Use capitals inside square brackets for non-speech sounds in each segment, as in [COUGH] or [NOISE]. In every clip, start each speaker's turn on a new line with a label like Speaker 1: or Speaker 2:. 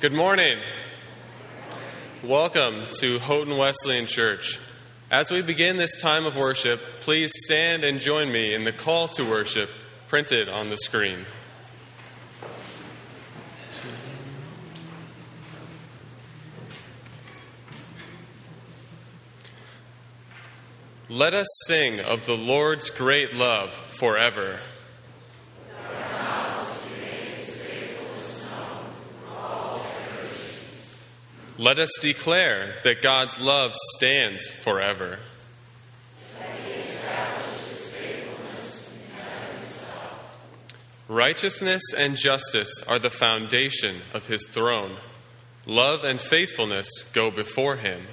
Speaker 1: Good morning. Welcome to Houghton Wesleyan Church. As we begin this time of worship, please stand and join me in the call to worship printed on the screen. Let us sing of the Lord's great love forever. Let us declare that God's love stands forever. Righteousness and justice are the foundation of his throne. Love and faithfulness go before him.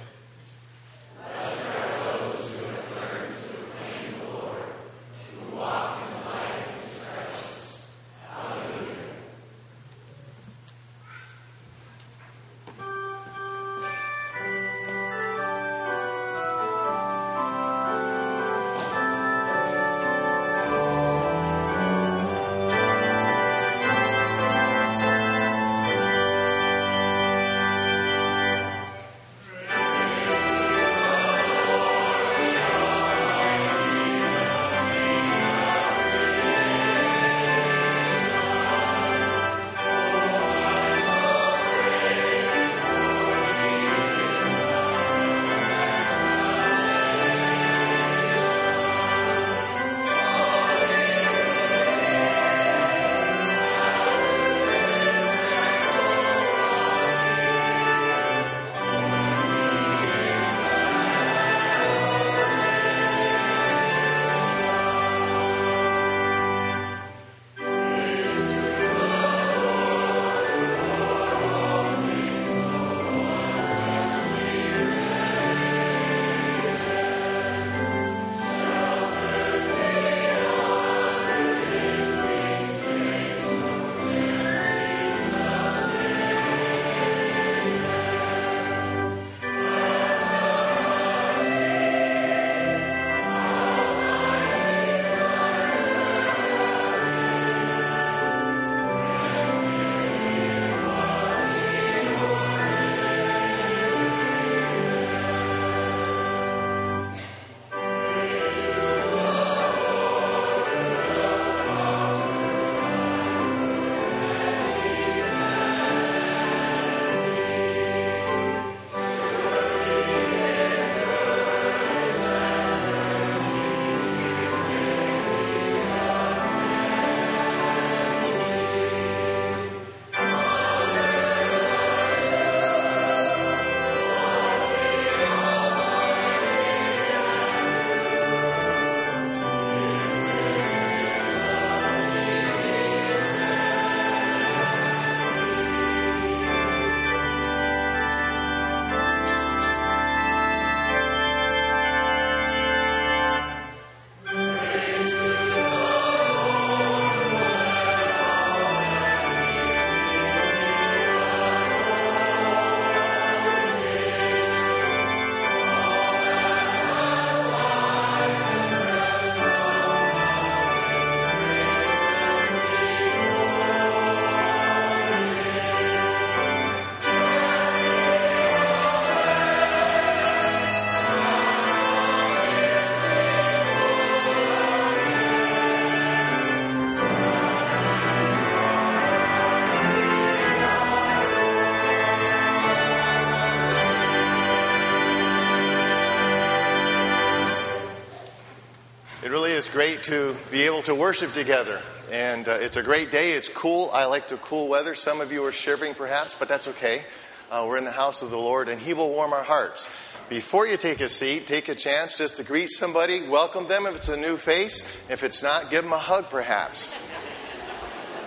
Speaker 2: To be able to worship together. And uh, it's a great day. It's cool. I like the cool weather. Some of you are shivering perhaps, but that's okay. Uh, we're in the house of the Lord, and He will warm our hearts. Before you take a seat, take a chance just to greet somebody, welcome them if it's a new face. If it's not, give them a hug perhaps.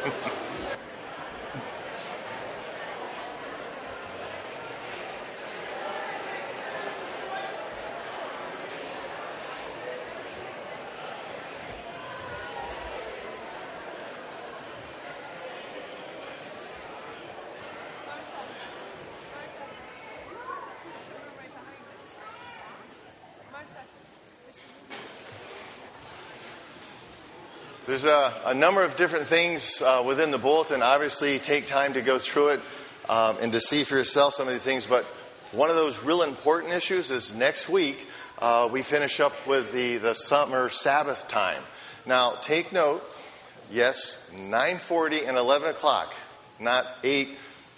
Speaker 2: [LAUGHS] There's a, a number of different things uh, within the bulletin. Obviously, take time to go through it. um, and to see for yourself some of the things. But one of those real important issues is next week uh, we finish up with the, the summer Sabbath time. Now, take note, yes, 9.40 and 11 o'clock, not 8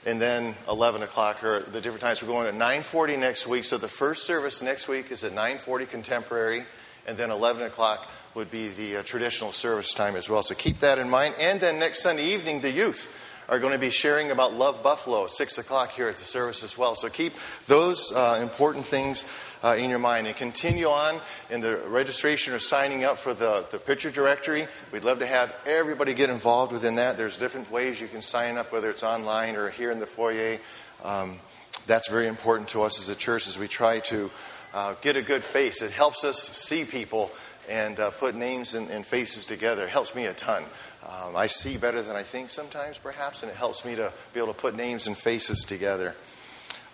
Speaker 2: and then 11 o'clock or the different times. We're going at 9.40 next week. So the first service next week is at 9.40 contemporary, and then 11 o'clock would be the uh, traditional service time as well. So keep that in mind. And then next Sunday evening, the youth are going to be sharing about Love Buffalo at 6 o'clock here at the service as well. So keep those uh, important things uh, in your mind and continue on in the registration or signing up for the, the picture directory. We'd love to have everybody get involved within that. There's different ways you can sign up, whether it's online or here in the foyer. Um, that's very important to us as a church as we try to uh, get a good face. It helps us see people and uh, put names and, and, faces together. Helps me a ton. Um, I see better than I think sometimes, perhaps, and it helps me to be able to put names and faces together.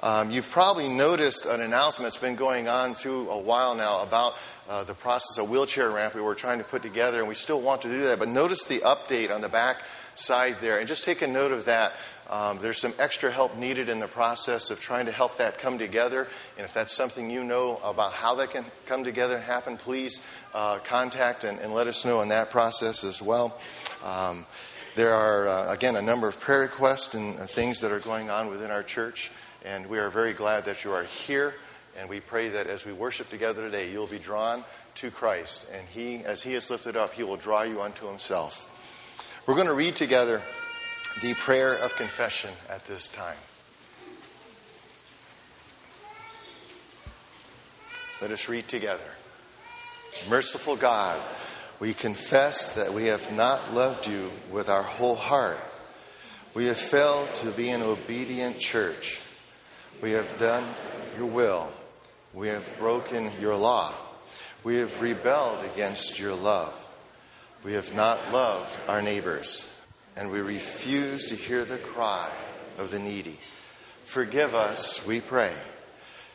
Speaker 2: Um, you've probably noticed an announcement that's been going on through a while now about uh, the process of wheelchair ramp we were trying to put together, and we still want to do that. But notice the update on the back side there, and just take a note of that. Um, there's some extra help needed in the process of trying to help that come together. And if that's something you know about how that can come together and happen, please uh, contact and, and, let us know in that process as well. Um, there are, uh, again, a number of prayer requests and uh, things that are going on within our church. And we are very glad that you are here. And we pray that as we worship together today, you'll be drawn to Christ. And He, as He is lifted up, He will draw you unto Himself. We're going to read together the prayer of confession at this time. Let us read together. Merciful God, we confess that we have not loved you with our whole heart. We have failed to be an obedient church. We have done your will. We have broken your law. We have rebelled against your love. We have not loved our neighbors and we refuse to hear the cry of the needy. Forgive us, we pray.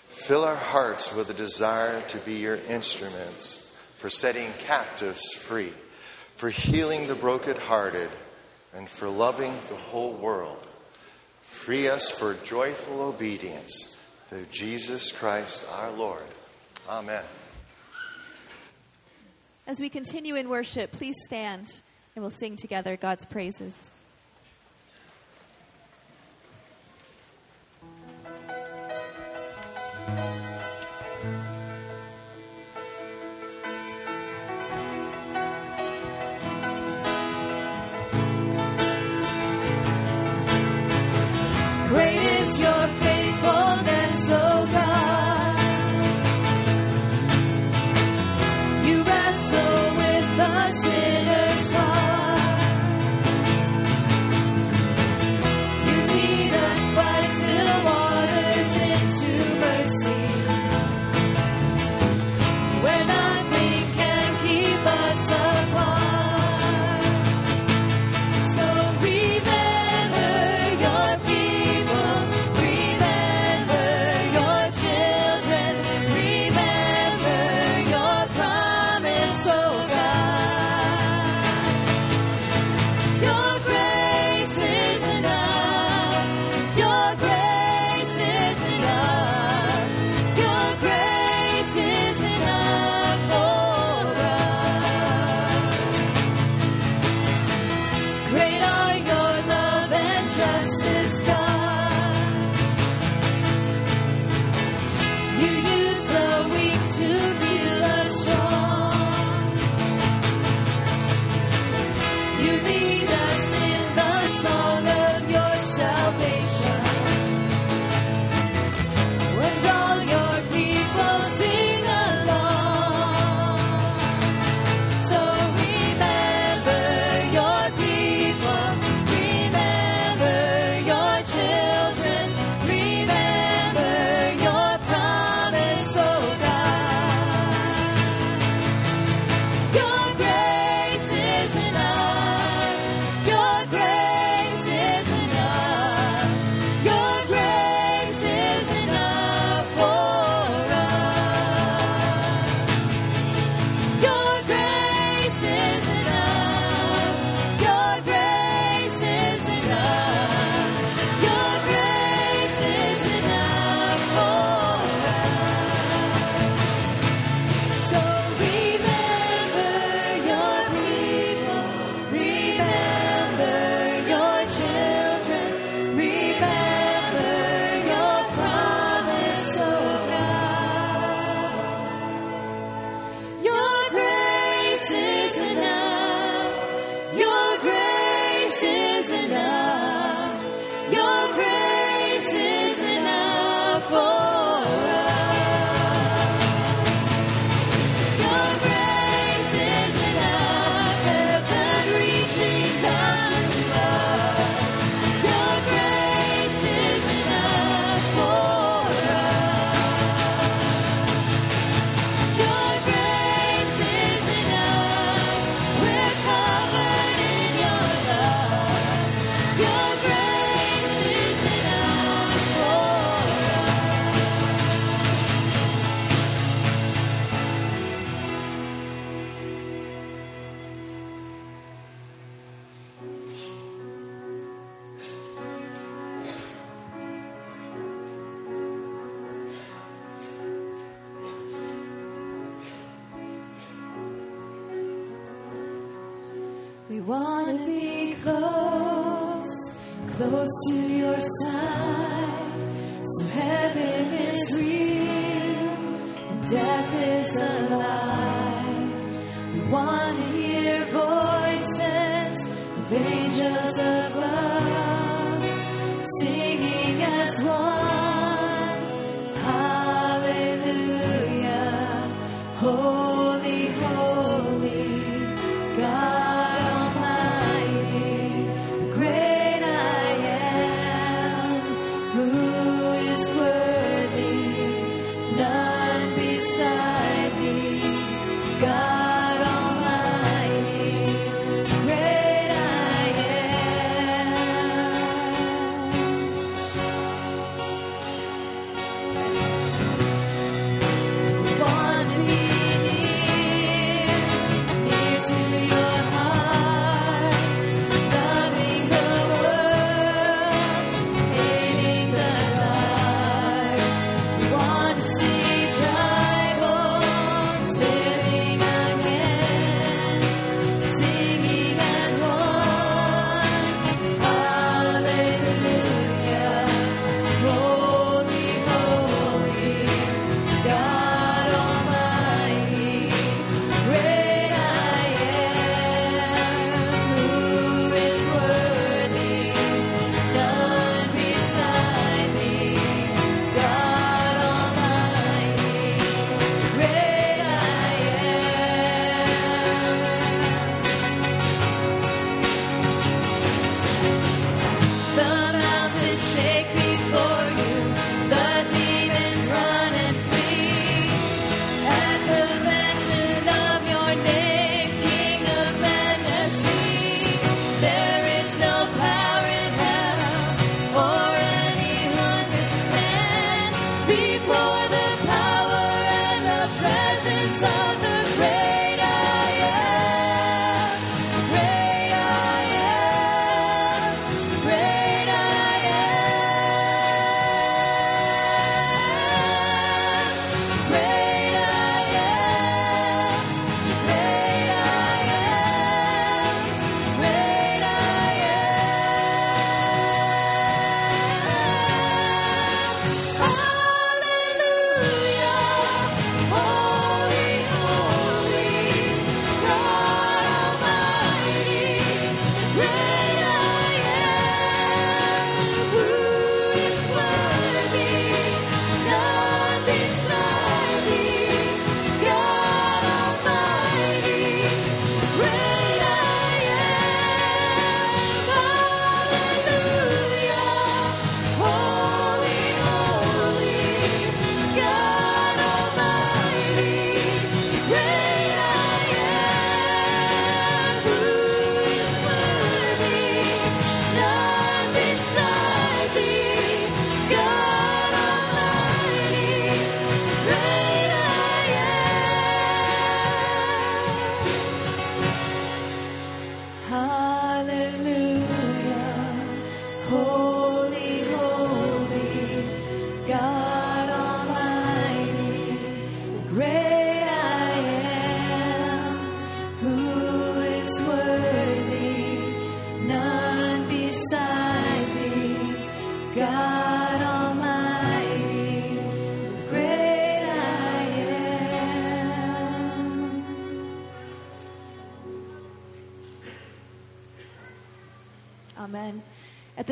Speaker 2: Fill our hearts with a desire to be your instruments for setting captives free, for healing the brokenhearted, and for loving the whole world. Free us for joyful obedience through Jesus Christ our Lord. Amen.
Speaker 3: As we continue in worship, please stand and we'll sing together God's praises.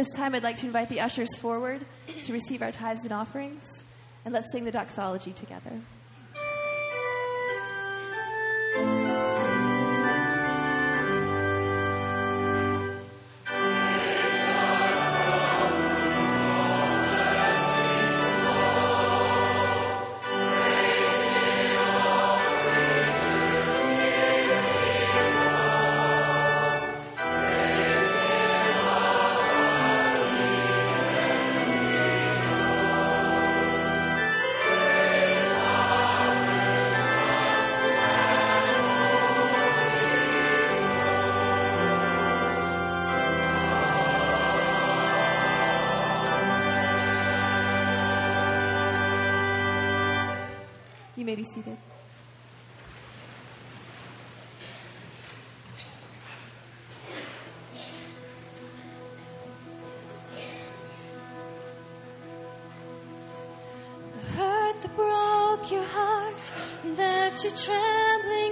Speaker 4: this time, I'd like to invite the ushers forward to receive our tithes and offerings, and let's sing the doxology together. be seated.
Speaker 3: The hurt that broke your heart left you trembling.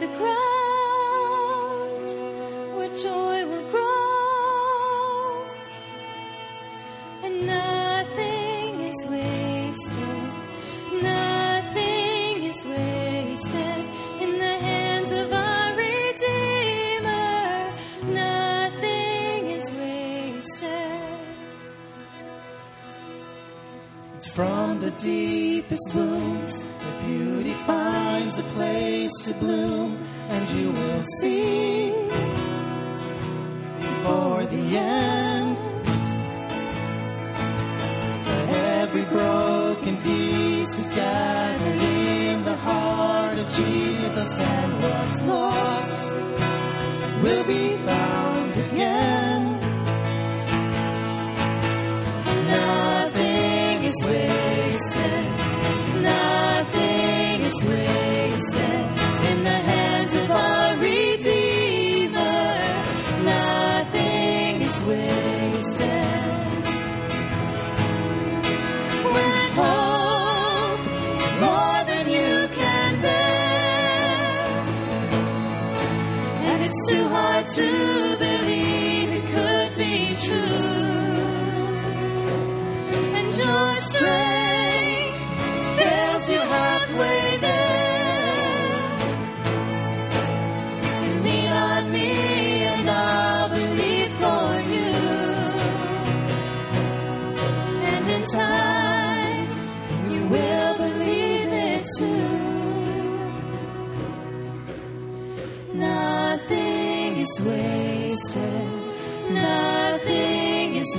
Speaker 3: The ground where joy will grow? And nothing is wasted, nothing is wasted in the hands of our Redeemer. Nothing is wasted.
Speaker 5: It's from the deepest wounds that beauty finds a place to bloom, and you will see before the end. That every broken piece is gathered in the heart of Jesus, and what's lost will be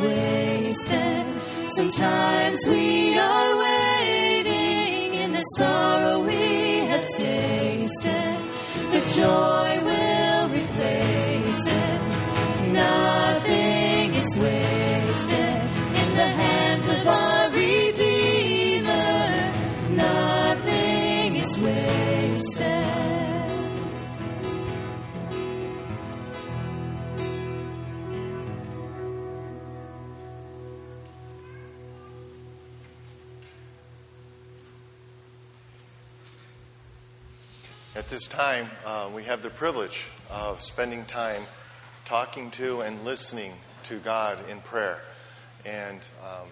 Speaker 3: wasted. Sometimes we are waiting in the sorrow we have tasted. The joy will replace it. Nothing is wasted
Speaker 2: At this time, uh, we have the privilege of spending time talking to and listening to God in prayer. And um,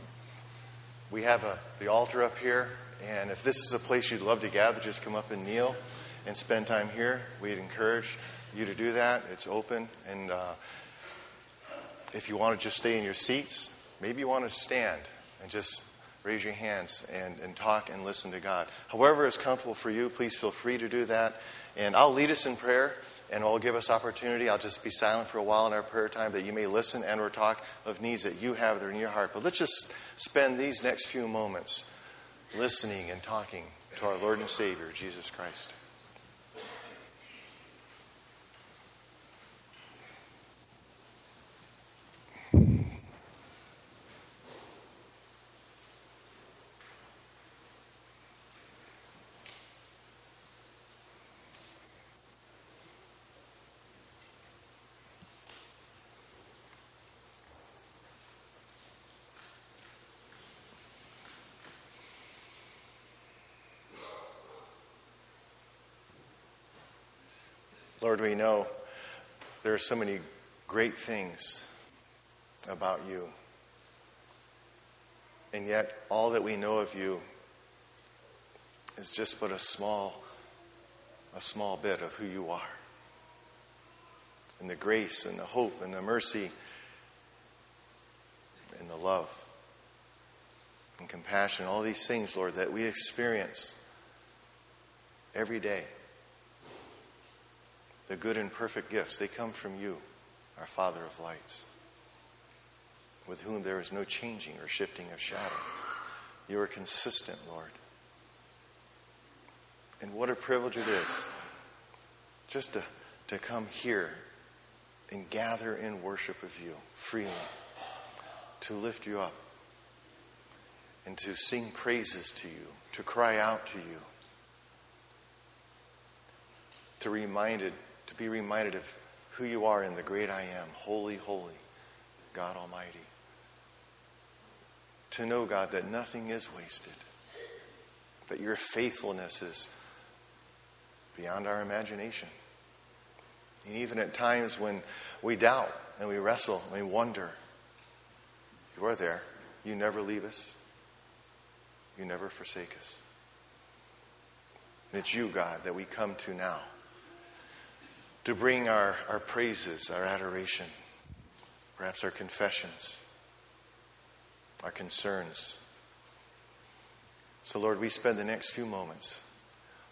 Speaker 2: we have a, the altar up here. And if this is a place you'd love to gather, just come up and kneel and spend time here. We'd encourage you to do that. It's open. And uh, if you want to just stay in your seats, maybe you want to stand and just raise your hands and, and talk and listen to God. However is comfortable for you, please feel free to do that. And I'll lead us in prayer and I'll give us opportunity. I'll just be silent for a while in our prayer time that you may listen and or talk of needs that you have that are in your heart. But let's just spend these next few moments listening and talking to our Lord and Savior, Jesus Christ. Lord, we know there are so many great things about you. And yet, all that we know of you is just but a small, a small bit of who you are. And the grace and the hope and the mercy and the love and compassion, all these things, Lord, that we experience every day the good and perfect gifts, they come from you, our Father of lights, with whom there is no changing or shifting of shadow. You are consistent, Lord. And what a privilege it is just to, to come here and gather in worship of you freely, to lift you up, and to sing praises to you, to cry out to you, to reminded, to be reminded of who you are in the great I am, holy, holy, God Almighty. To know, God, that nothing is wasted, that your faithfulness is beyond our imagination. And even at times when we doubt and we wrestle and we wonder, you are there. You never leave us, you never forsake us. And it's you, God, that we come to now to bring our, our praises, our adoration, perhaps our confessions, our concerns. So, Lord, we spend the next few moments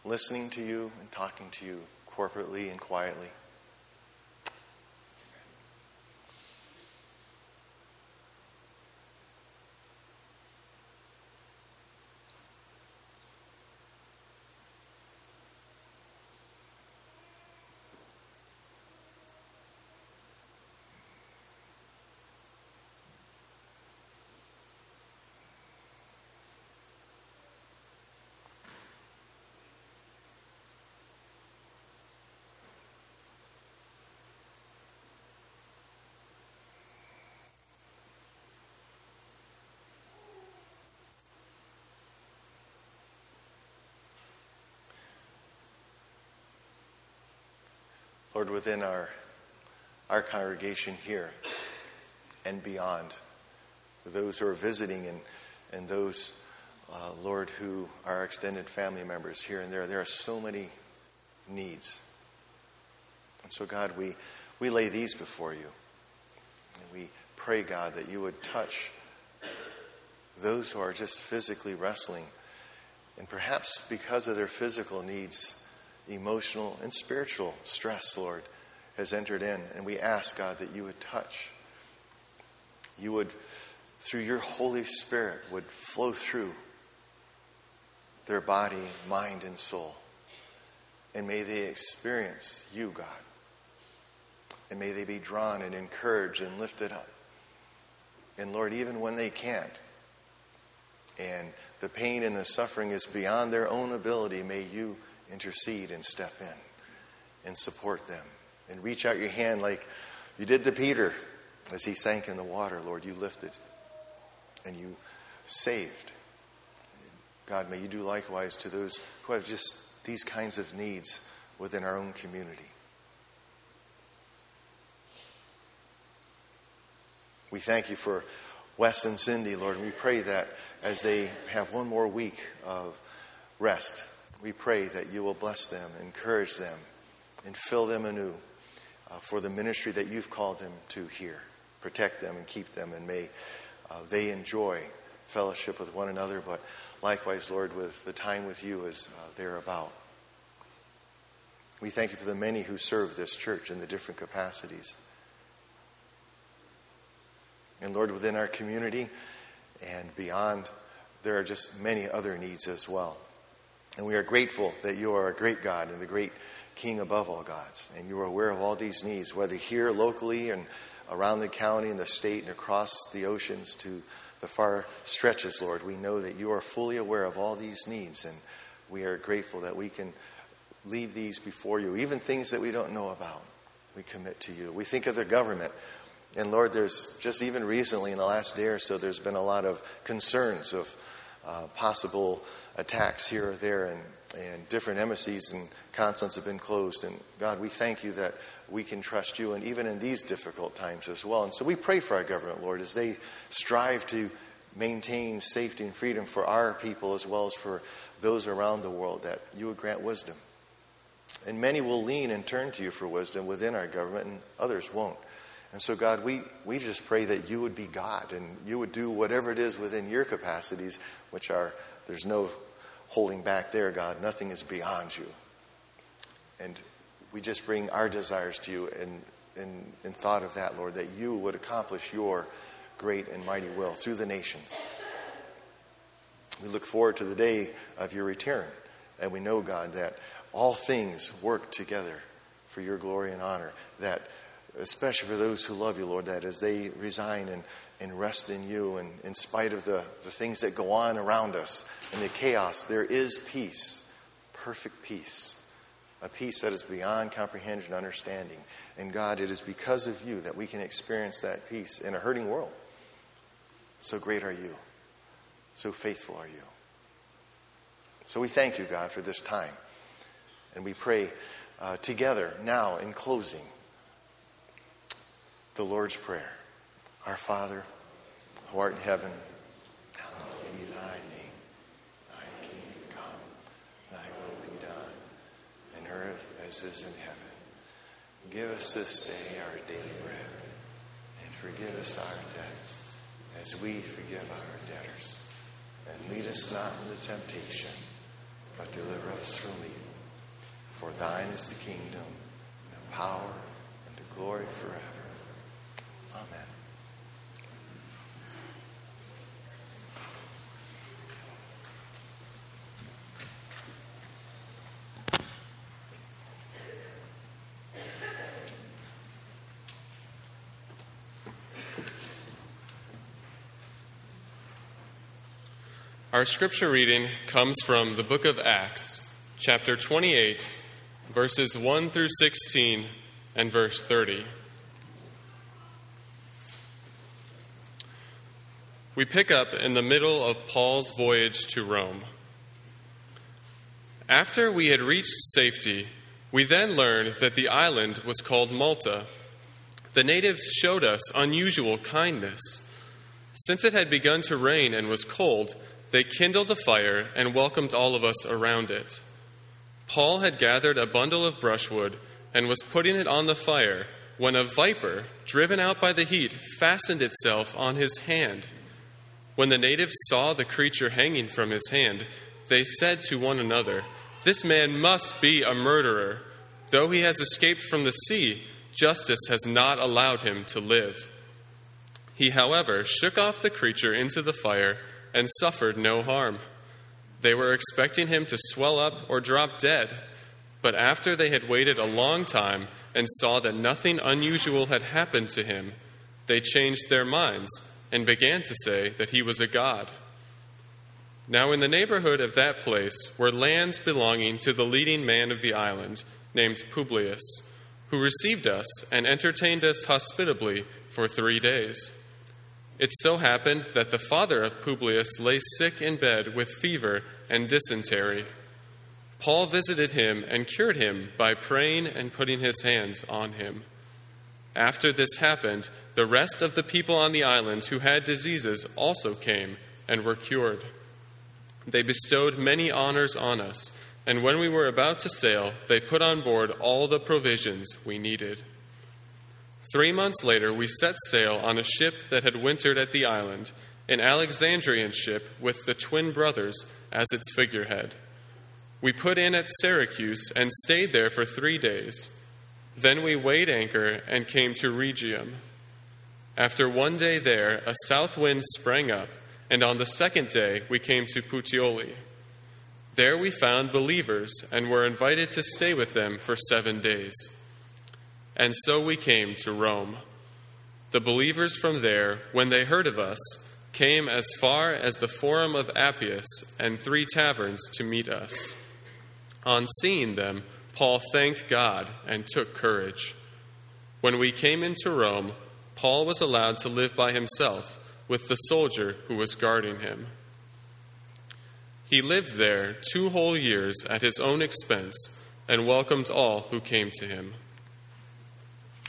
Speaker 2: listening to you and talking to you corporately and quietly. Lord, within our, our congregation here and beyond, those who are visiting and, and those, uh, Lord, who are extended family members here and there, there are so many needs. And so, God, we, we lay these before you. And we pray, God, that you would touch those who are just physically wrestling. And perhaps because of their physical needs, emotional and spiritual stress, Lord, has entered in. And we ask, God, that you would touch. You would, through your Holy Spirit, would flow through their body, mind, and soul. And may they experience you, God. And may they be drawn and encouraged and lifted up. And Lord, even when they can't, and the pain and the suffering is beyond their own ability, may you intercede and step in and support them and reach out your hand like you did to Peter as he sank in the water. Lord, you lifted and you saved. God, may you do likewise to those who have just these kinds of needs within our own community. We thank you for Wes and Cindy, Lord. And We pray that as they have one more week of rest, we pray that you will bless them, encourage them, and fill them anew uh, for the ministry that you've called them to here. Protect them and keep them, and may uh, they enjoy fellowship with one another, but likewise, Lord, with the time with you as uh, they're about. We thank you for the many who serve this church in the different capacities. And Lord, within our community and beyond, there are just many other needs as well. And we are grateful that you are a great God and the great King above all gods. And you are aware of all these needs, whether here locally and around the county and the state and across the oceans to the far stretches, Lord. We know that you are fully aware of all these needs. And we are grateful that we can leave these before you, even things that we don't know about. We commit to you. We think of the government. And Lord, there's just even recently in the last day or so, there's been a lot of concerns of uh, possible attacks here or there, and, and different embassies and consulates have been closed. And God, we thank you that we can trust you, and even in these difficult times as well. And so we pray for our government, Lord, as they strive to maintain safety and freedom for our people as well as for those around the world, that you would grant wisdom. And many will lean and turn to you for wisdom within our government, and others won't. And so, God, we, we just pray that you would be God and you would do whatever it is within your capacities, which are there's no holding back there, God. Nothing is beyond you. And we just bring our desires to you in, in, in thought of that, Lord, that you would accomplish your great and mighty will through the nations. We look forward to the day of your return. And we know, God, that all things work together for your glory and honor. That especially for those who love you, Lord, that as they resign and, and rest in you, and in spite of the, the things that go on around us and the chaos, there is peace, perfect peace, a peace that is beyond comprehension and understanding. And God, it is because of you that we can experience that peace in a hurting world. So great are you. So faithful are you. So we thank you, God, for this time. And we pray uh, together now in closing the Lord's Prayer. Our Father, who art in heaven, hallowed be thy name. Thy kingdom come, thy will be done, in earth as is in heaven. Give us this day our daily bread, and forgive us our debts, as we forgive our debtors. And lead us not into temptation, but deliver us from evil. For thine is the kingdom, and the power, and the glory forever. Amen.
Speaker 1: Our scripture reading comes from the book of Acts, chapter 28, verses 1 through 16, and verse 30. We pick up in the middle of Paul's voyage to Rome. After we had reached safety, we then learned that the island was called Malta. The natives showed us unusual kindness. Since it had begun to rain and was cold, they kindled a fire and welcomed all of us around it. Paul had gathered a bundle of brushwood and was putting it on the fire when a viper, driven out by the heat, fastened itself on his hand. When the natives saw the creature hanging from his hand, they said to one another, This man must be a murderer. Though he has escaped from the sea, justice has not allowed him to live. He, however, shook off the creature into the fire and suffered no harm. They were expecting him to swell up or drop dead, but after they had waited a long time and saw that nothing unusual had happened to him, they changed their minds and began to say that he was a god. Now, in the neighborhood of that place were lands belonging to the leading man of the island, named Publius, who received us and entertained us hospitably for three days. It so happened that the father of Publius lay sick in bed with fever and dysentery. Paul visited him and cured him by praying and putting his hands on him. After this happened, the rest of the people on the island who had diseases also came and were cured. They bestowed many honors on us, and when we were about to sail, they put on board all the provisions we needed. Three months later, we set sail on a ship that had wintered at the island, an Alexandrian ship with the twin brothers as its figurehead. We put in at Syracuse and stayed there for three days. Then we weighed anchor and came to Rhegium. After one day there, a south wind sprang up, and on the second day we came to Puteoli. There we found believers and were invited to stay with them for seven days. And so we came to Rome. The believers from there, when they heard of us, came as far as the Forum of Appius and three taverns to meet us. On seeing them, Paul thanked God and took courage. When we came into Rome, Paul was allowed to live by himself with the soldier who was guarding him. He lived there two whole years at his own expense and welcomed all who came to him.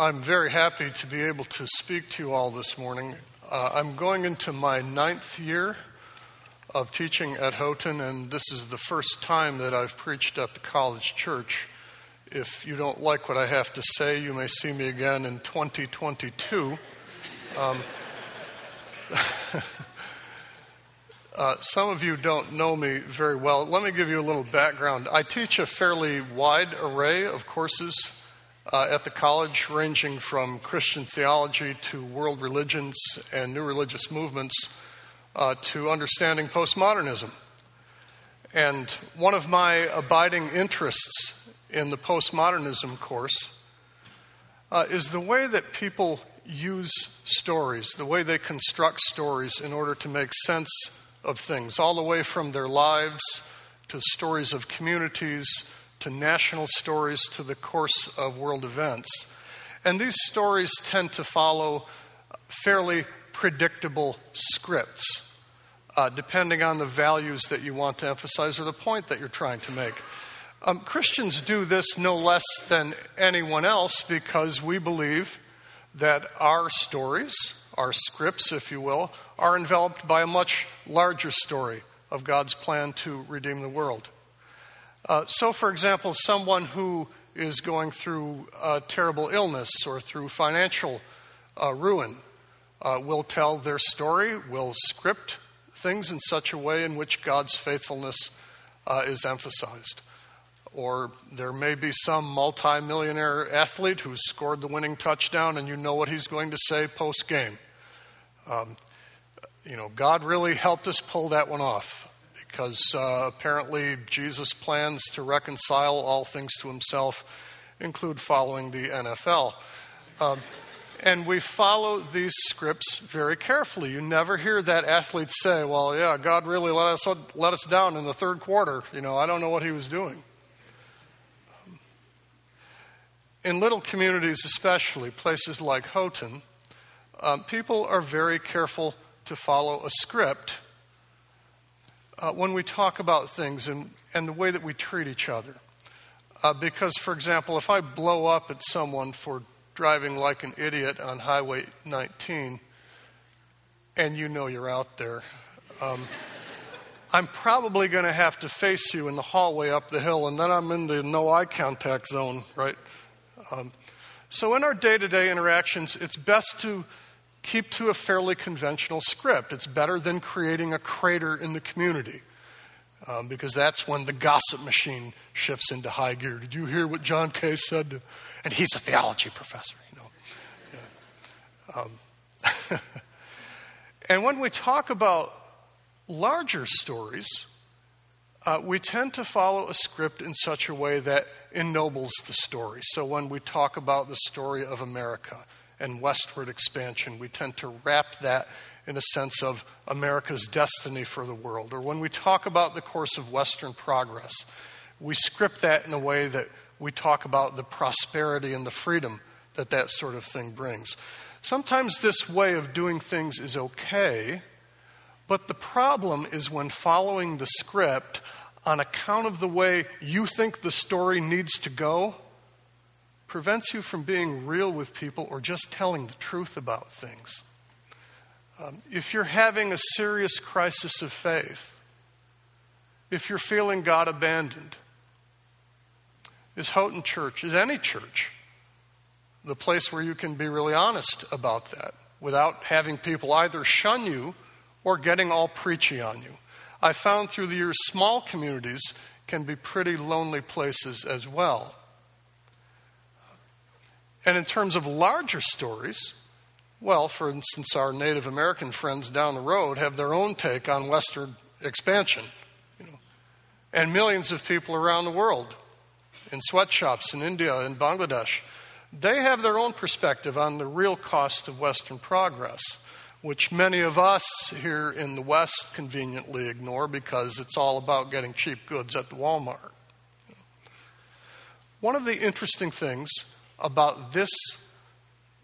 Speaker 6: I'm very happy to be able to speak to you all this morning. Uh, I'm going into my ninth year of teaching at Houghton, and this is the first time that I've preached at the college church. If you don't like what I have to say, you may see me again in 2022. Um, [LAUGHS] uh, some of you don't know me very well. Let me give you a little background. I teach a fairly wide array of courses uh, at the college, ranging from Christian theology to world religions and new religious movements uh, to understanding postmodernism. And one of my abiding interests in the postmodernism course uh, is the way that people use stories, the way they construct stories in order to make sense of things, all the way from their lives to stories of communities to national stories to the course of world events. And these stories tend to follow fairly predictable scripts, uh, depending on the values that you want to emphasize or the point that you're trying to make. Um, Christians do this no less than anyone else because we believe that our stories, our scripts, if you will, are enveloped by a much larger story of God's plan to redeem the world. Uh, so, for example, someone who is going through a terrible illness or through financial uh, ruin uh, will tell their story, will script things in such a way in which God's faithfulness uh, is emphasized. Or there may be some multimillionaire athlete who scored the winning touchdown, and you know what he's going to say post game. Um, you know, God really helped us pull that one off because uh, apparently Jesus' plans to reconcile all things to himself include following the NFL. Um, and we follow these scripts very carefully. You never hear that athlete say, Well, yeah, God really let us, let us down in the third quarter. You know, I don't know what he was doing. In little communities, especially places like Houghton, um, people are very careful to follow a script uh, when we talk about things and, and the way that we treat each other. Uh, because, for example, if I blow up at someone for driving like an idiot on Highway 19, and you know you're out there, um, [LAUGHS] I'm probably going to have to face you in the hallway up the hill, and then I'm in the no eye contact zone, right? Um, so, in our day to day interactions, it's best to keep to a fairly conventional script. It's better than creating a crater in the community. Um, because that's when the gossip machine shifts into high gear. Did you hear what John Kay said? To, and he's a theology professor, you know. Yeah. Um, [LAUGHS] and when we talk about larger stories, uh, we tend to follow a script in such a way that ennobles the story. So when we talk about the story of America, and westward expansion. We tend to wrap that in a sense of America's destiny for the world. Or when we talk about the course of Western progress, we script that in a way that we talk about the prosperity and the freedom that that sort of thing brings. Sometimes this way of doing things is okay, but the problem is when following the script on account of the way you think the story needs to go prevents you from being real with people or just telling the truth about things. Um, if you're having a serious crisis of faith, if you're feeling God abandoned, is Houghton Church, is any church, the place where you can be really honest about that without having people either shun you or getting all preachy on you. I found through the years small communities can be pretty lonely places as well. And in terms of larger stories, well, for instance, our Native American friends down the road have their own take on Western expansion. You know, and millions of people around the world, in sweatshops in India and Bangladesh, they have their own perspective on the real cost of Western progress, which many of us here in the West conveniently ignore because it's all about getting cheap goods at the Walmart. One of the interesting things about this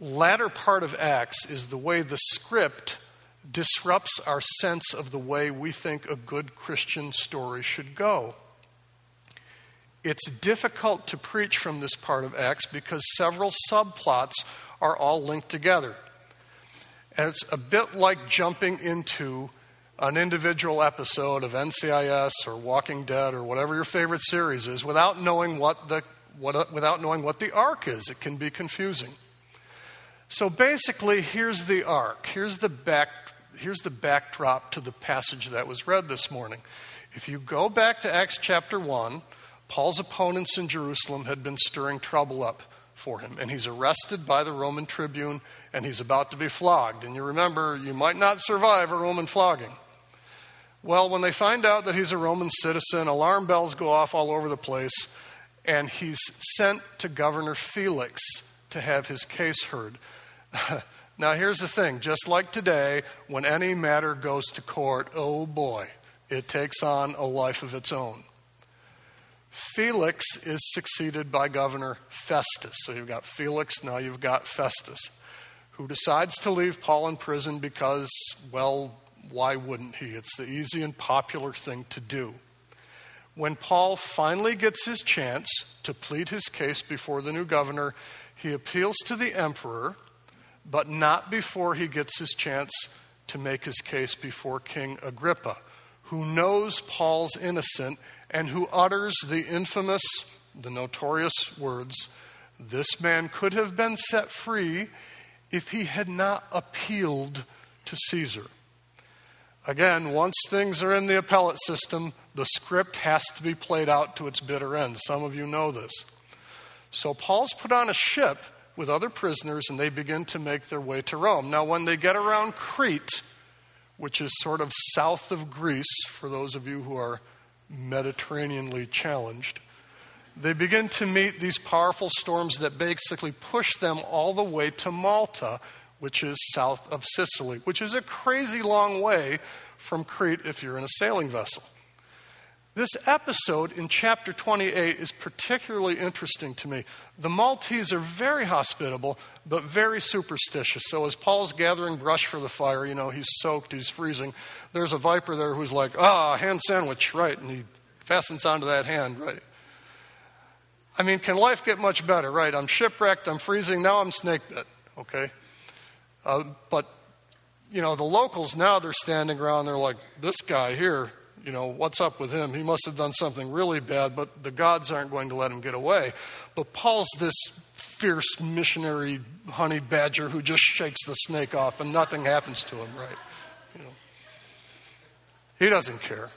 Speaker 6: latter part of Acts is the way the script disrupts our sense of the way we think a good Christian story should go. It's difficult to preach from this part of Acts because several subplots are all linked together. And it's a bit like jumping into an individual episode of NCIS or Walking Dead or whatever your favorite series is without knowing what the, what, without knowing what the arc is. It can be confusing. So basically, here's the arc. Here's the, back, here's the backdrop to the passage that was read this morning. If you go back to Acts chapter 1, Paul's opponents in Jerusalem had been stirring trouble up for him, and he's arrested by the Roman tribune and he's about to be flogged. And you remember, you might not survive a Roman flogging. Well, when they find out that he's a Roman citizen, alarm bells go off all over the place, and he's sent to Governor Felix to have his case heard. [LAUGHS] now, here's the thing just like today, when any matter goes to court, oh boy, it takes on a life of its own. Felix is succeeded by Governor Festus. So you've got Felix, now you've got Festus, who decides to leave Paul in prison because, well, why wouldn't he? It's the easy and popular thing to do. When Paul finally gets his chance to plead his case before the new governor, he appeals to the emperor, but not before he gets his chance to make his case before King Agrippa, who knows Paul's innocent and who utters the infamous, the notorious words, This man could have been set free if he had not appealed to Caesar. Again, once things are in the appellate system, the script has to be played out to its bitter end. Some of you know this. So Paul's put on a ship with other prisoners and they begin to make their way to Rome. Now, when they get around Crete, which is sort of south of Greece, for those of you who are Mediterraneanly challenged, they begin to meet these powerful storms that basically push them all the way to Malta, which is south of Sicily, which is a crazy long way from Crete if you're in a sailing vessel. This episode in chapter 28 is particularly interesting to me. The Maltese are very hospitable, but very superstitious. So, as Paul's gathering brush for the fire, you know, he's soaked, he's freezing. There's a viper there who's like, ah, hand sandwich, right? And he fastens onto that hand, right? I mean, can life get much better, right? I'm shipwrecked, I'm freezing, now I'm snake bit, okay? Uh, but, you know, the locals now, they're standing around, they're like, this guy here, you know, what's up with him? He must have done something really bad, but the gods aren't going to let him get away. But Paul's this fierce missionary honey badger who just shakes the snake off and nothing happens to him, right? You know. He doesn't care.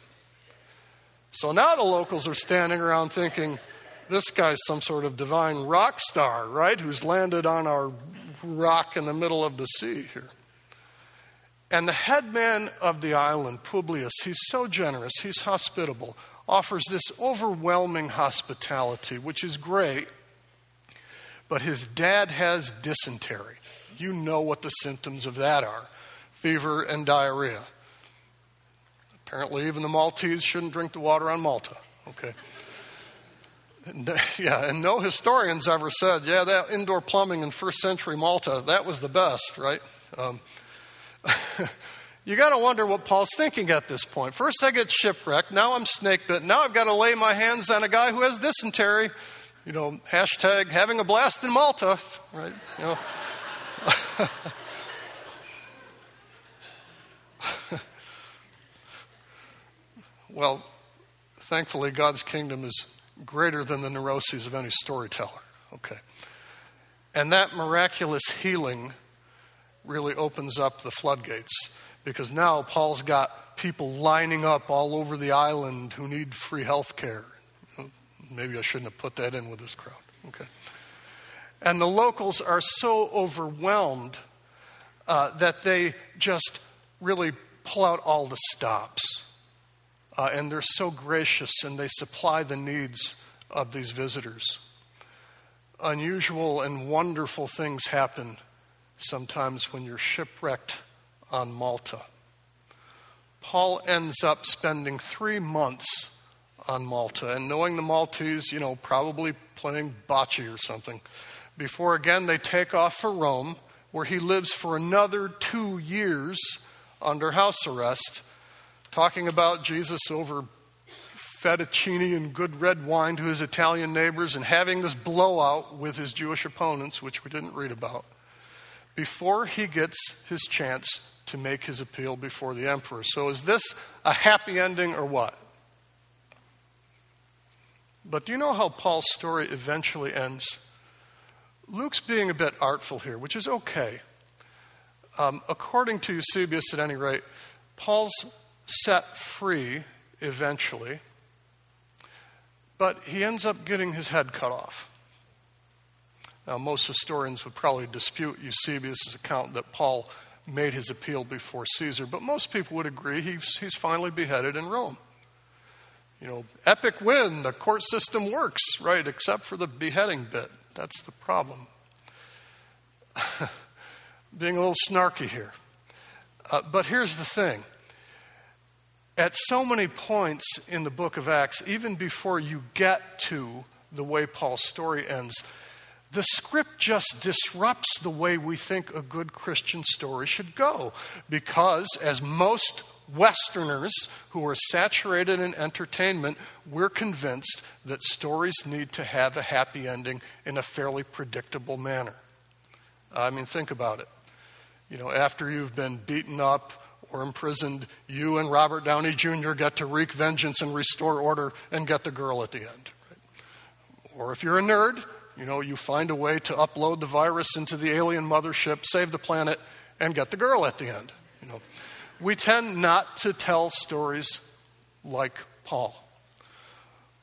Speaker 6: So now the locals are standing around thinking, this guy's some sort of divine rock star, right? Who's landed on our rock in the middle of the sea here. And the headman of the island, Publius, he's so generous, he's hospitable, offers this overwhelming hospitality, which is great. But his dad has dysentery. You know what the symptoms of that are fever and diarrhea. Apparently, even the Maltese shouldn't drink the water on Malta. Okay. [LAUGHS] Yeah, and no historians ever said, yeah, that indoor plumbing in first century Malta, that was the best, right? Um, [LAUGHS] you got to wonder what Paul's thinking at this point. First, I get shipwrecked. Now I'm snake bit. Now I've got to lay my hands on a guy who has dysentery. You know, hashtag having a blast in Malta, right? You know. [LAUGHS] well, thankfully, God's kingdom is greater than the neuroses of any storyteller. Okay. And that miraculous healing really opens up the floodgates because now Paul's got people lining up all over the island who need free health care. Maybe I shouldn't have put that in with this crowd. Okay. And the locals are so overwhelmed uh, that they just really pull out all the stops. Uh, and they're so gracious and they supply the needs of these visitors. Unusual and wonderful things happen sometimes when you're shipwrecked on Malta. Paul ends up spending three months on Malta, and knowing the Maltese, you know, probably playing bocce or something, before again they take off for Rome, where he lives for another two years under house arrest, talking about Jesus over fettuccine and good red wine to his Italian neighbors and having this blowout with his Jewish opponents, which we didn't read about, before he gets his chance to make his appeal before the emperor. So, is this a happy ending or what? But do you know how Paul's story eventually ends? Luke's being a bit artful here, which is okay. Um, according to Eusebius, at any rate, Paul's set free eventually, but he ends up getting his head cut off. Now, most historians would probably dispute Eusebius' account that Paul made his appeal before Caesar, but most people would agree he's, he's finally beheaded in Rome. You know, epic win, the court system works, right, except for the beheading bit. That's the problem. [LAUGHS] Being a little snarky here. Uh, but here's the thing at so many points in the book of Acts, even before you get to the way Paul's story ends, the script just disrupts the way we think a good Christian story should go. Because, as most Westerners who are saturated in entertainment, we're convinced that stories need to have a happy ending in a fairly predictable manner. I mean, think about it. You know, after you've been beaten up or imprisoned, you and Robert Downey Jr. get to wreak vengeance and restore order and get the girl at the end. Right? Or if you're a nerd, you know, you find a way to upload the virus into the alien mothership, save the planet, and get the girl at the end. You know, we tend not to tell stories like Paul.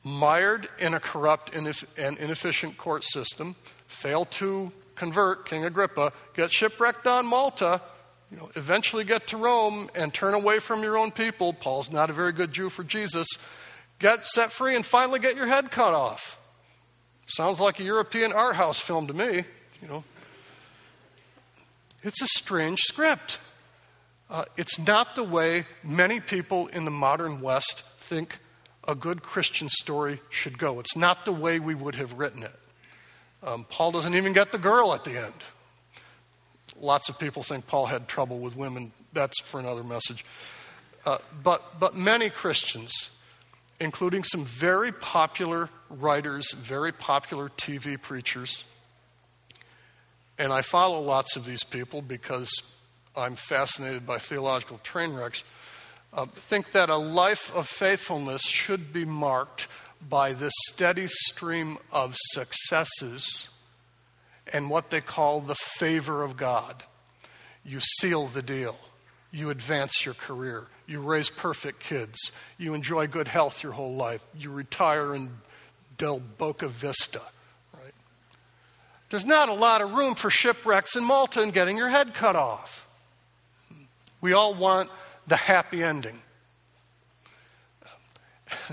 Speaker 6: Mired in a corrupt and inefficient court system, fail to convert King Agrippa, get shipwrecked on Malta, you know, eventually get to Rome and turn away from your own people. Paul's not a very good Jew for Jesus. Get set free and finally get your head cut off. Sounds like a European art house film to me, you know. It's a strange script. Uh, it's not the way many people in the modern West think a good Christian story should go. It's not the way we would have written it. Um, Paul doesn't even get the girl at the end. Lots of people think Paul had trouble with women. That's for another message. Uh, but, but many Christians including some very popular writers, very popular TV preachers. And I follow lots of these people because I'm fascinated by theological train wrecks. Uh, think that a life of faithfulness should be marked by this steady stream of successes and what they call the favor of God. You seal the deal, you advance your career, you raise perfect kids. You enjoy good health your whole life. You retire in Del Boca Vista, right? There's not a lot of room for shipwrecks in Malta and getting your head cut off. We all want the happy ending. [LAUGHS]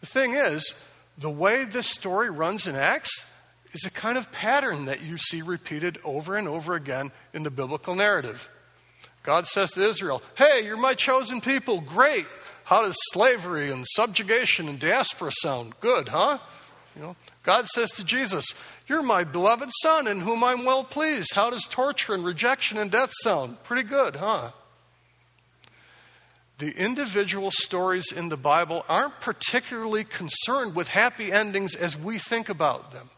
Speaker 6: the thing is, the way this story runs in Acts is a kind of pattern that you see repeated over and over again in the biblical narrative. God says to Israel, Hey, you're my chosen people. Great. How does slavery and subjugation and diaspora sound? Good, huh? You know, God says to Jesus, You're my beloved Son in whom I'm well pleased. How does torture and rejection and death sound? Pretty good, huh? The individual stories in the Bible aren't particularly concerned with happy endings as we think about them,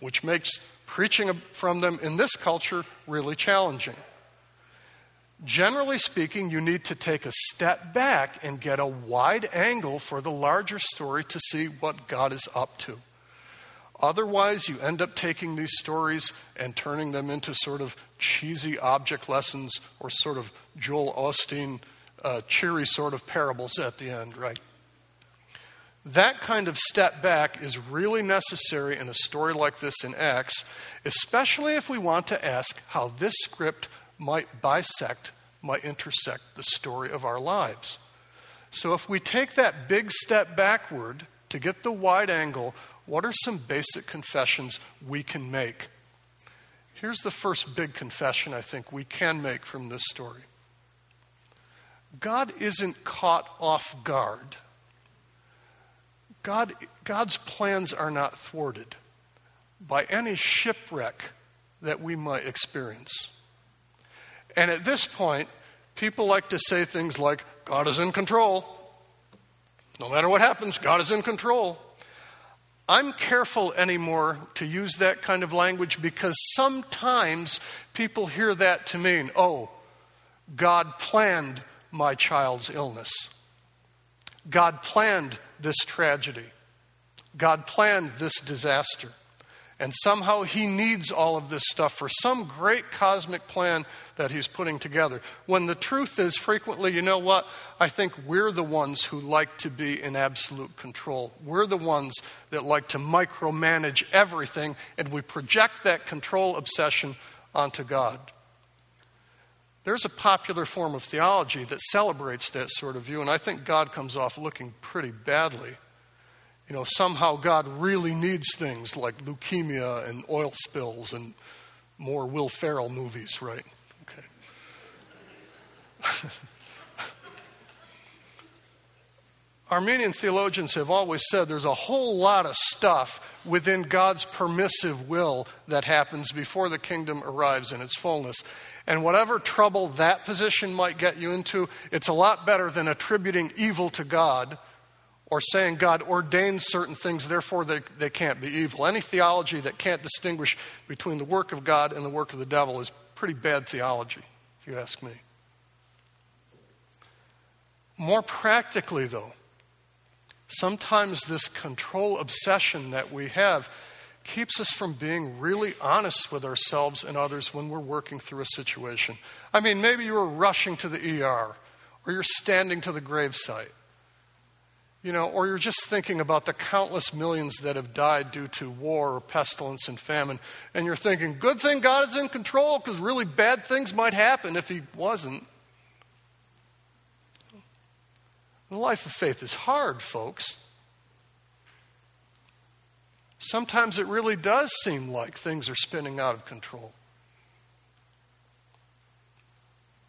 Speaker 6: which makes preaching from them in this culture really challenging. Generally speaking, you need to take a step back and get a wide angle for the larger story to see what God is up to. Otherwise, you end up taking these stories and turning them into sort of cheesy object lessons or sort of Joel Osteen, uh, cheery sort of parables at the end, right? That kind of step back is really necessary in a story like this in Acts, especially if we want to ask how this script might bisect, might intersect the story of our lives. So, if we take that big step backward to get the wide angle, what are some basic confessions we can make? Here's the first big confession I think we can make from this story God isn't caught off guard. God, God's plans are not thwarted by any shipwreck that we might experience. And at this point, people like to say things like, God is in control. No matter what happens, God is in control. I'm careful anymore to use that kind of language because sometimes people hear that to mean, oh, God planned my child's illness. God planned this tragedy. God planned this disaster. And somehow he needs all of this stuff for some great cosmic plan that he's putting together. When the truth is, frequently, you know what? I think we're the ones who like to be in absolute control. We're the ones that like to micromanage everything, and we project that control obsession onto God. There's a popular form of theology that celebrates that sort of view, and I think God comes off looking pretty badly you know, somehow God really needs things like leukemia and oil spills and more Will Ferrell movies, right? Okay. [LAUGHS] Arminian theologians have always said there's a whole lot of stuff within God's permissive will that happens before the kingdom arrives in its fullness. And whatever trouble that position might get you into, it's a lot better than attributing evil to God or saying God ordains certain things, therefore they, they can't be evil. Any theology that can't distinguish between the work of God and the work of the devil is pretty bad theology, if you ask me. More practically, though, sometimes this control obsession that we have keeps us from being really honest with ourselves and others when we're working through a situation. I mean, maybe you were rushing to the ER or you're standing to the gravesite you know, or you're just thinking about the countless millions that have died due to war or pestilence and famine, and you're thinking, good thing God is in control because really bad things might happen if He wasn't. The life of faith is hard, folks. Sometimes it really does seem like things are spinning out of control.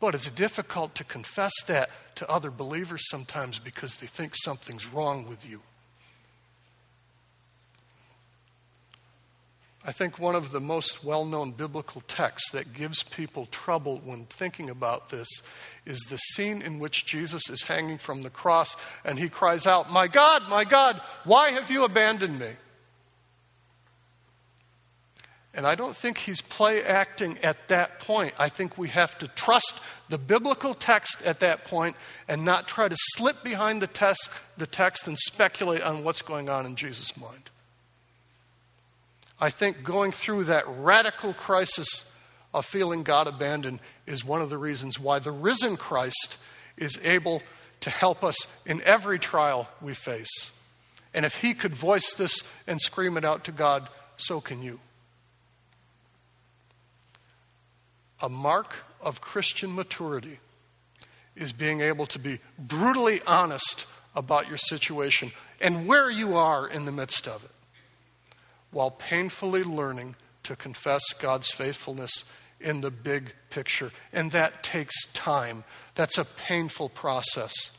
Speaker 6: But it's difficult to confess that to other believers sometimes because they think something's wrong with you. I think one of the most well known biblical texts that gives people trouble when thinking about this is the scene in which Jesus is hanging from the cross and he cries out, My God, my God, why have you abandoned me? And I don't think he's play acting at that point. I think we have to trust the biblical text at that point and not try to slip behind the the text and speculate on what's going on in Jesus' mind. I think going through that radical crisis of feeling God abandoned is one of the reasons why the risen Christ is able to help us in every trial we face. And if he could voice this and scream it out to God, so can you. A mark of Christian maturity is being able to be brutally honest about your situation and where you are in the midst of it, while painfully learning to confess God's faithfulness in the big picture. And that takes time. That's a painful process.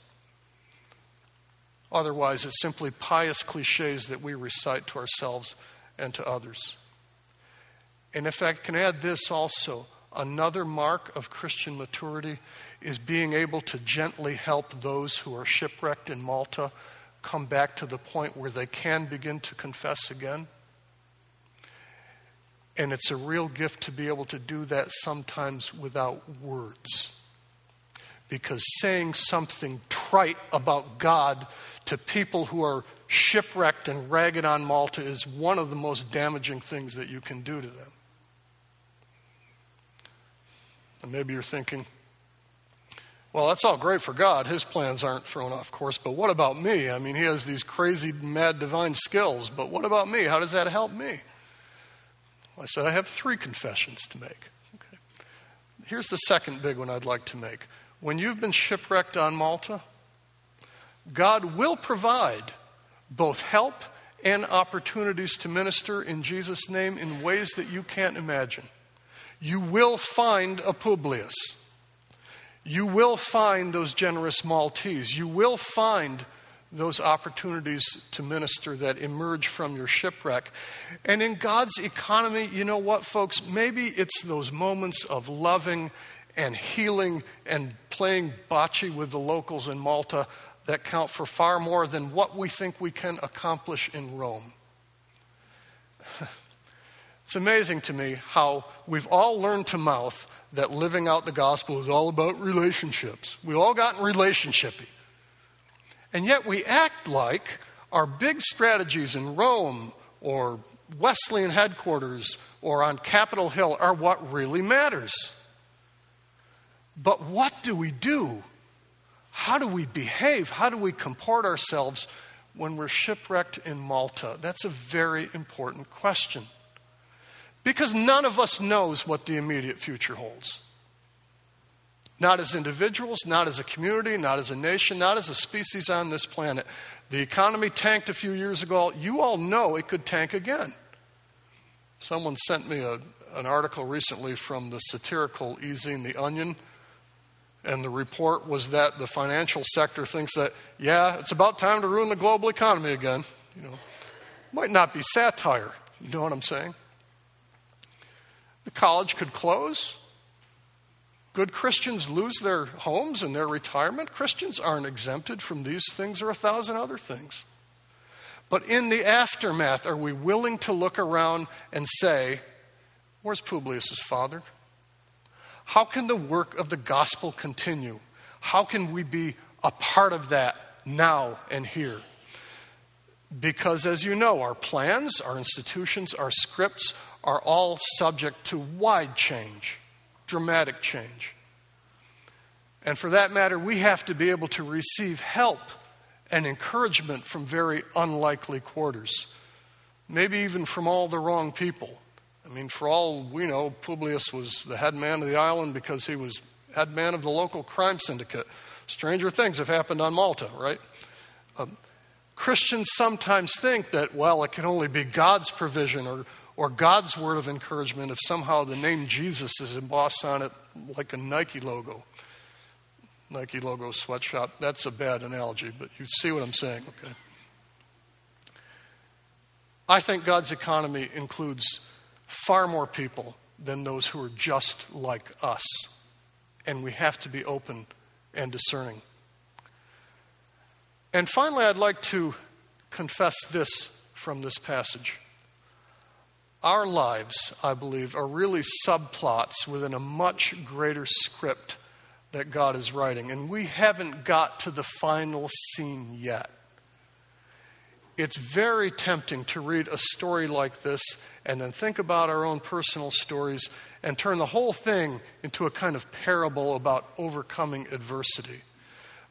Speaker 6: Otherwise, it's simply pious cliches that we recite to ourselves and to others. And if I can add this also, Another mark of Christian maturity is being able to gently help those who are shipwrecked in Malta come back to the point where they can begin to confess again. And it's a real gift to be able to do that sometimes without words. Because saying something trite about God to people who are shipwrecked and ragged on Malta is one of the most damaging things that you can do to them. And maybe you're thinking, well, that's all great for God. His plans aren't thrown off course. But what about me? I mean, he has these crazy, mad, divine skills. But what about me? How does that help me? Well, I said, I have three confessions to make. Okay. Here's the second big one I'd like to make. When you've been shipwrecked on Malta, God will provide both help and opportunities to minister in Jesus' name in ways that you can't imagine you will find a Publius. You will find those generous Maltese. You will find those opportunities to minister that emerge from your shipwreck. And in God's economy, you know what, folks? Maybe it's those moments of loving and healing and playing bocce with the locals in Malta that count for far more than what we think we can accomplish in Rome. It's amazing to me how we've all learned to mouth that living out the gospel is all about relationships. We've all gotten relationshipy. And yet we act like our big strategies in Rome or Wesleyan headquarters or on Capitol Hill are what really matters. But what do we do? How do we behave? How do we comport ourselves when we're shipwrecked in Malta? That's a very important question. Because none of us knows what the immediate future holds. Not as individuals, not as a community, not as a nation, not as a species on this planet. The economy tanked a few years ago. You all know it could tank again. Someone sent me a, an article recently from the satirical e-zine The Onion, and the report was that the financial sector thinks that, yeah, it's about time to ruin the global economy again. You know, might not be satire. You know what I'm saying? The college could close. Good Christians lose their homes and their retirement. Christians aren't exempted from these things or a thousand other things. But in the aftermath, are we willing to look around and say, Where's Publius's father? How can the work of the gospel continue? How can we be a part of that now and here? Because, as you know, our plans, our institutions, our scripts are all subject to wide change, dramatic change. And for that matter, we have to be able to receive help and encouragement from very unlikely quarters, maybe even from all the wrong people. I mean, for all we know, Publius was the head man of the island because he was head man of the local crime syndicate. Stranger things have happened on Malta, right? Um, Christians sometimes think that, well, it can only be God's provision or, or God's word of encouragement if somehow the name Jesus is embossed on it like a Nike logo. Nike logo sweatshop. That's a bad analogy, but you see what I'm saying, okay? I think God's economy includes far more people than those who are just like us. And we have to be open and discerning. And finally, I'd like to confess this from this passage. Our lives, I believe, are really subplots within a much greater script that God is writing, and we haven't got to the final scene yet. It's very tempting to read a story like this and then think about our own personal stories and turn the whole thing into a kind of parable about overcoming adversity.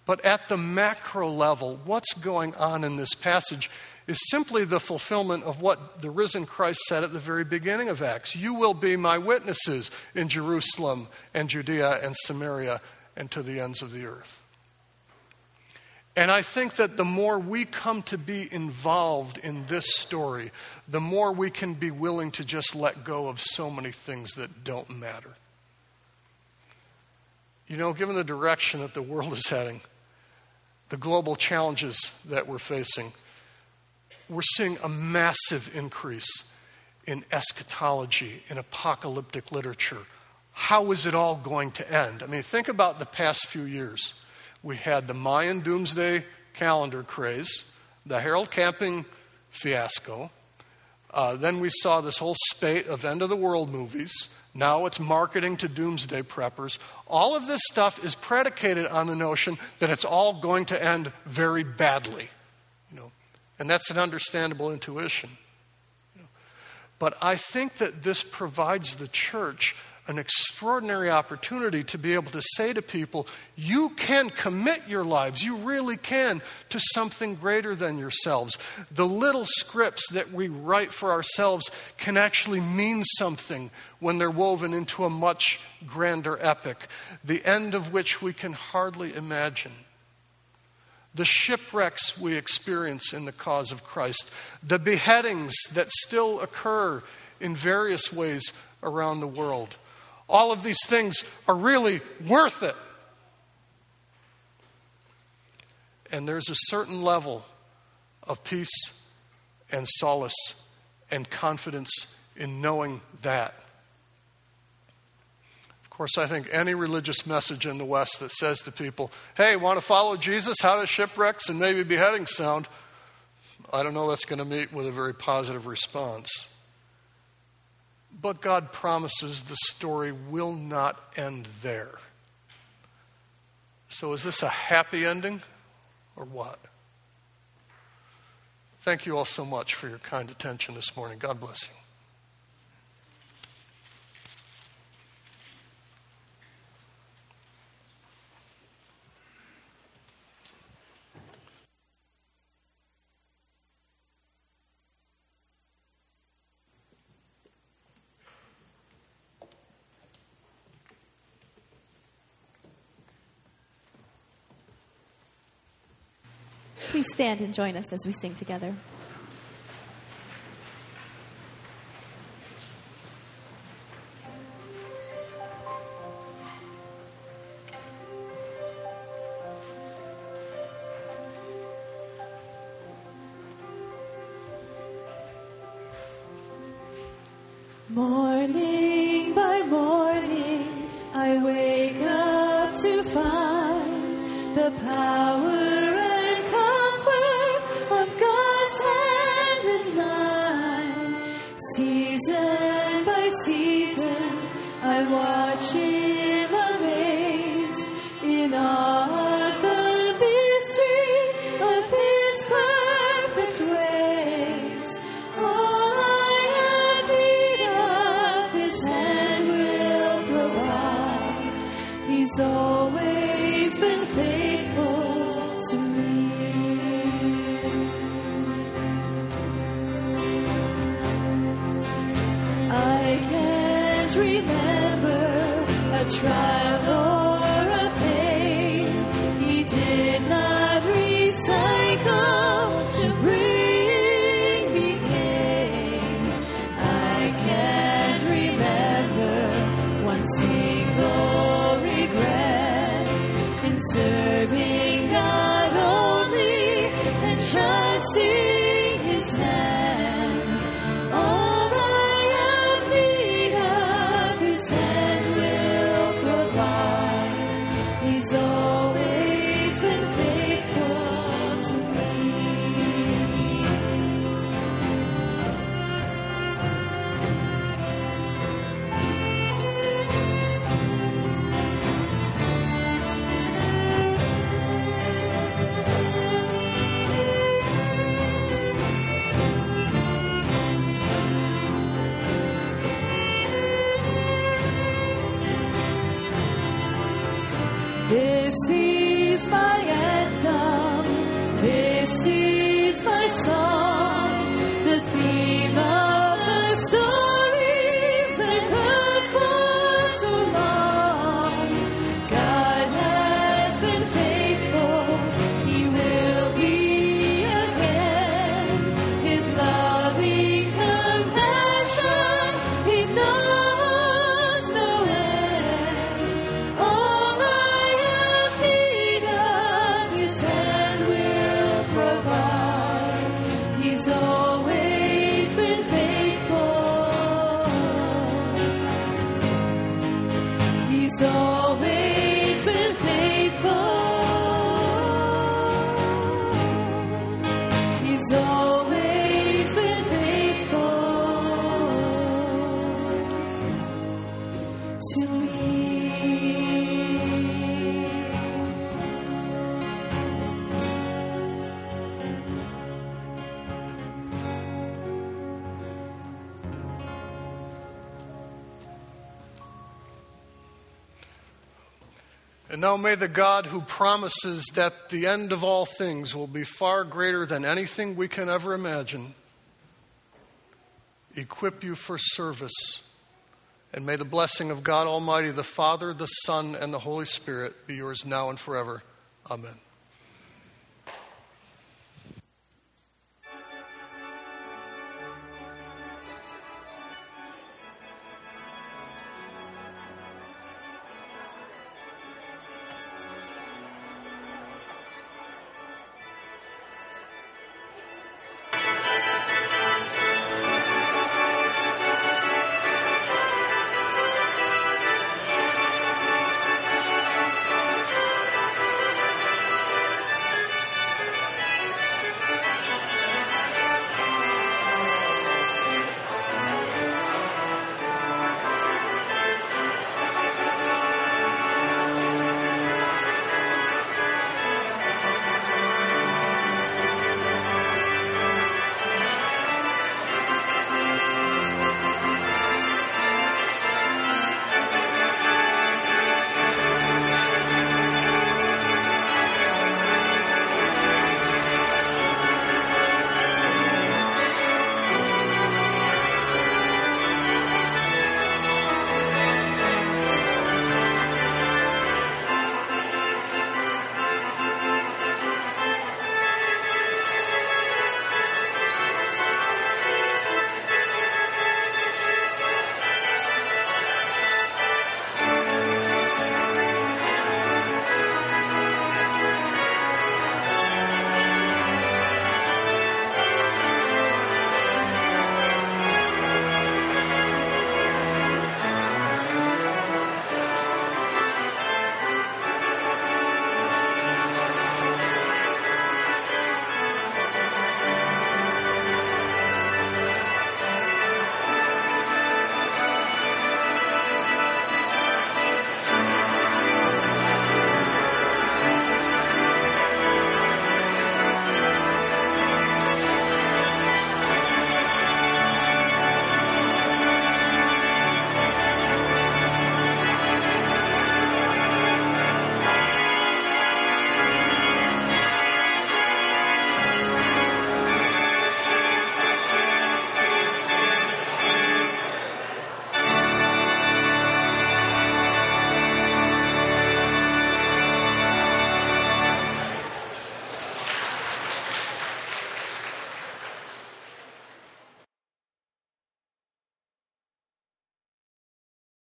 Speaker 6: But at the macro level, what's going on in this passage is simply the fulfillment of what the risen Christ said at the very beginning of Acts. You will be my witnesses in Jerusalem and Judea and Samaria and to the ends of the earth. And I think that the more we come to be involved in this story, the more we can be willing to just let go of so many things that don't matter. You know, given the direction that the world is heading, the global challenges that we're facing, we're seeing a massive increase in eschatology, in apocalyptic literature. How is it all going to end? I mean, think about the past few years. We had the Mayan doomsday calendar craze, the Harold Camping fiasco. Uh, then we saw this whole spate of end of the world movies. Now it's marketing to doomsday preppers. All of this stuff is predicated on the notion that it's all going to end very badly. And that's an understandable intuition. But I think that this provides the church an extraordinary opportunity to be able to say to people, you can commit your lives, you really can, to something greater than yourselves. The little scripts that we write for ourselves can actually mean something when they're woven into a much grander epic, the end of which we can hardly imagine the shipwrecks we experience in the cause of Christ, the beheadings that still occur in various ways around the world. All of these things are really worth it. And there's a certain level of peace and solace and confidence in knowing that course, I think any religious message in the West that says to people, hey, want to follow Jesus? How does shipwrecks and maybe beheadings sound? I don't know that's going to meet with a very positive response. But God promises the story will not end there. So, is this a happy ending or what? Thank you all so much for your kind attention this morning. God bless you.
Speaker 3: Please stand and join us as we sing together.
Speaker 6: Now may the God who promises that the end of all things will be far greater than anything we can ever imagine equip you for service. And may the blessing of God Almighty, the Father, the Son, and the Holy Spirit be yours now and forever. Amen.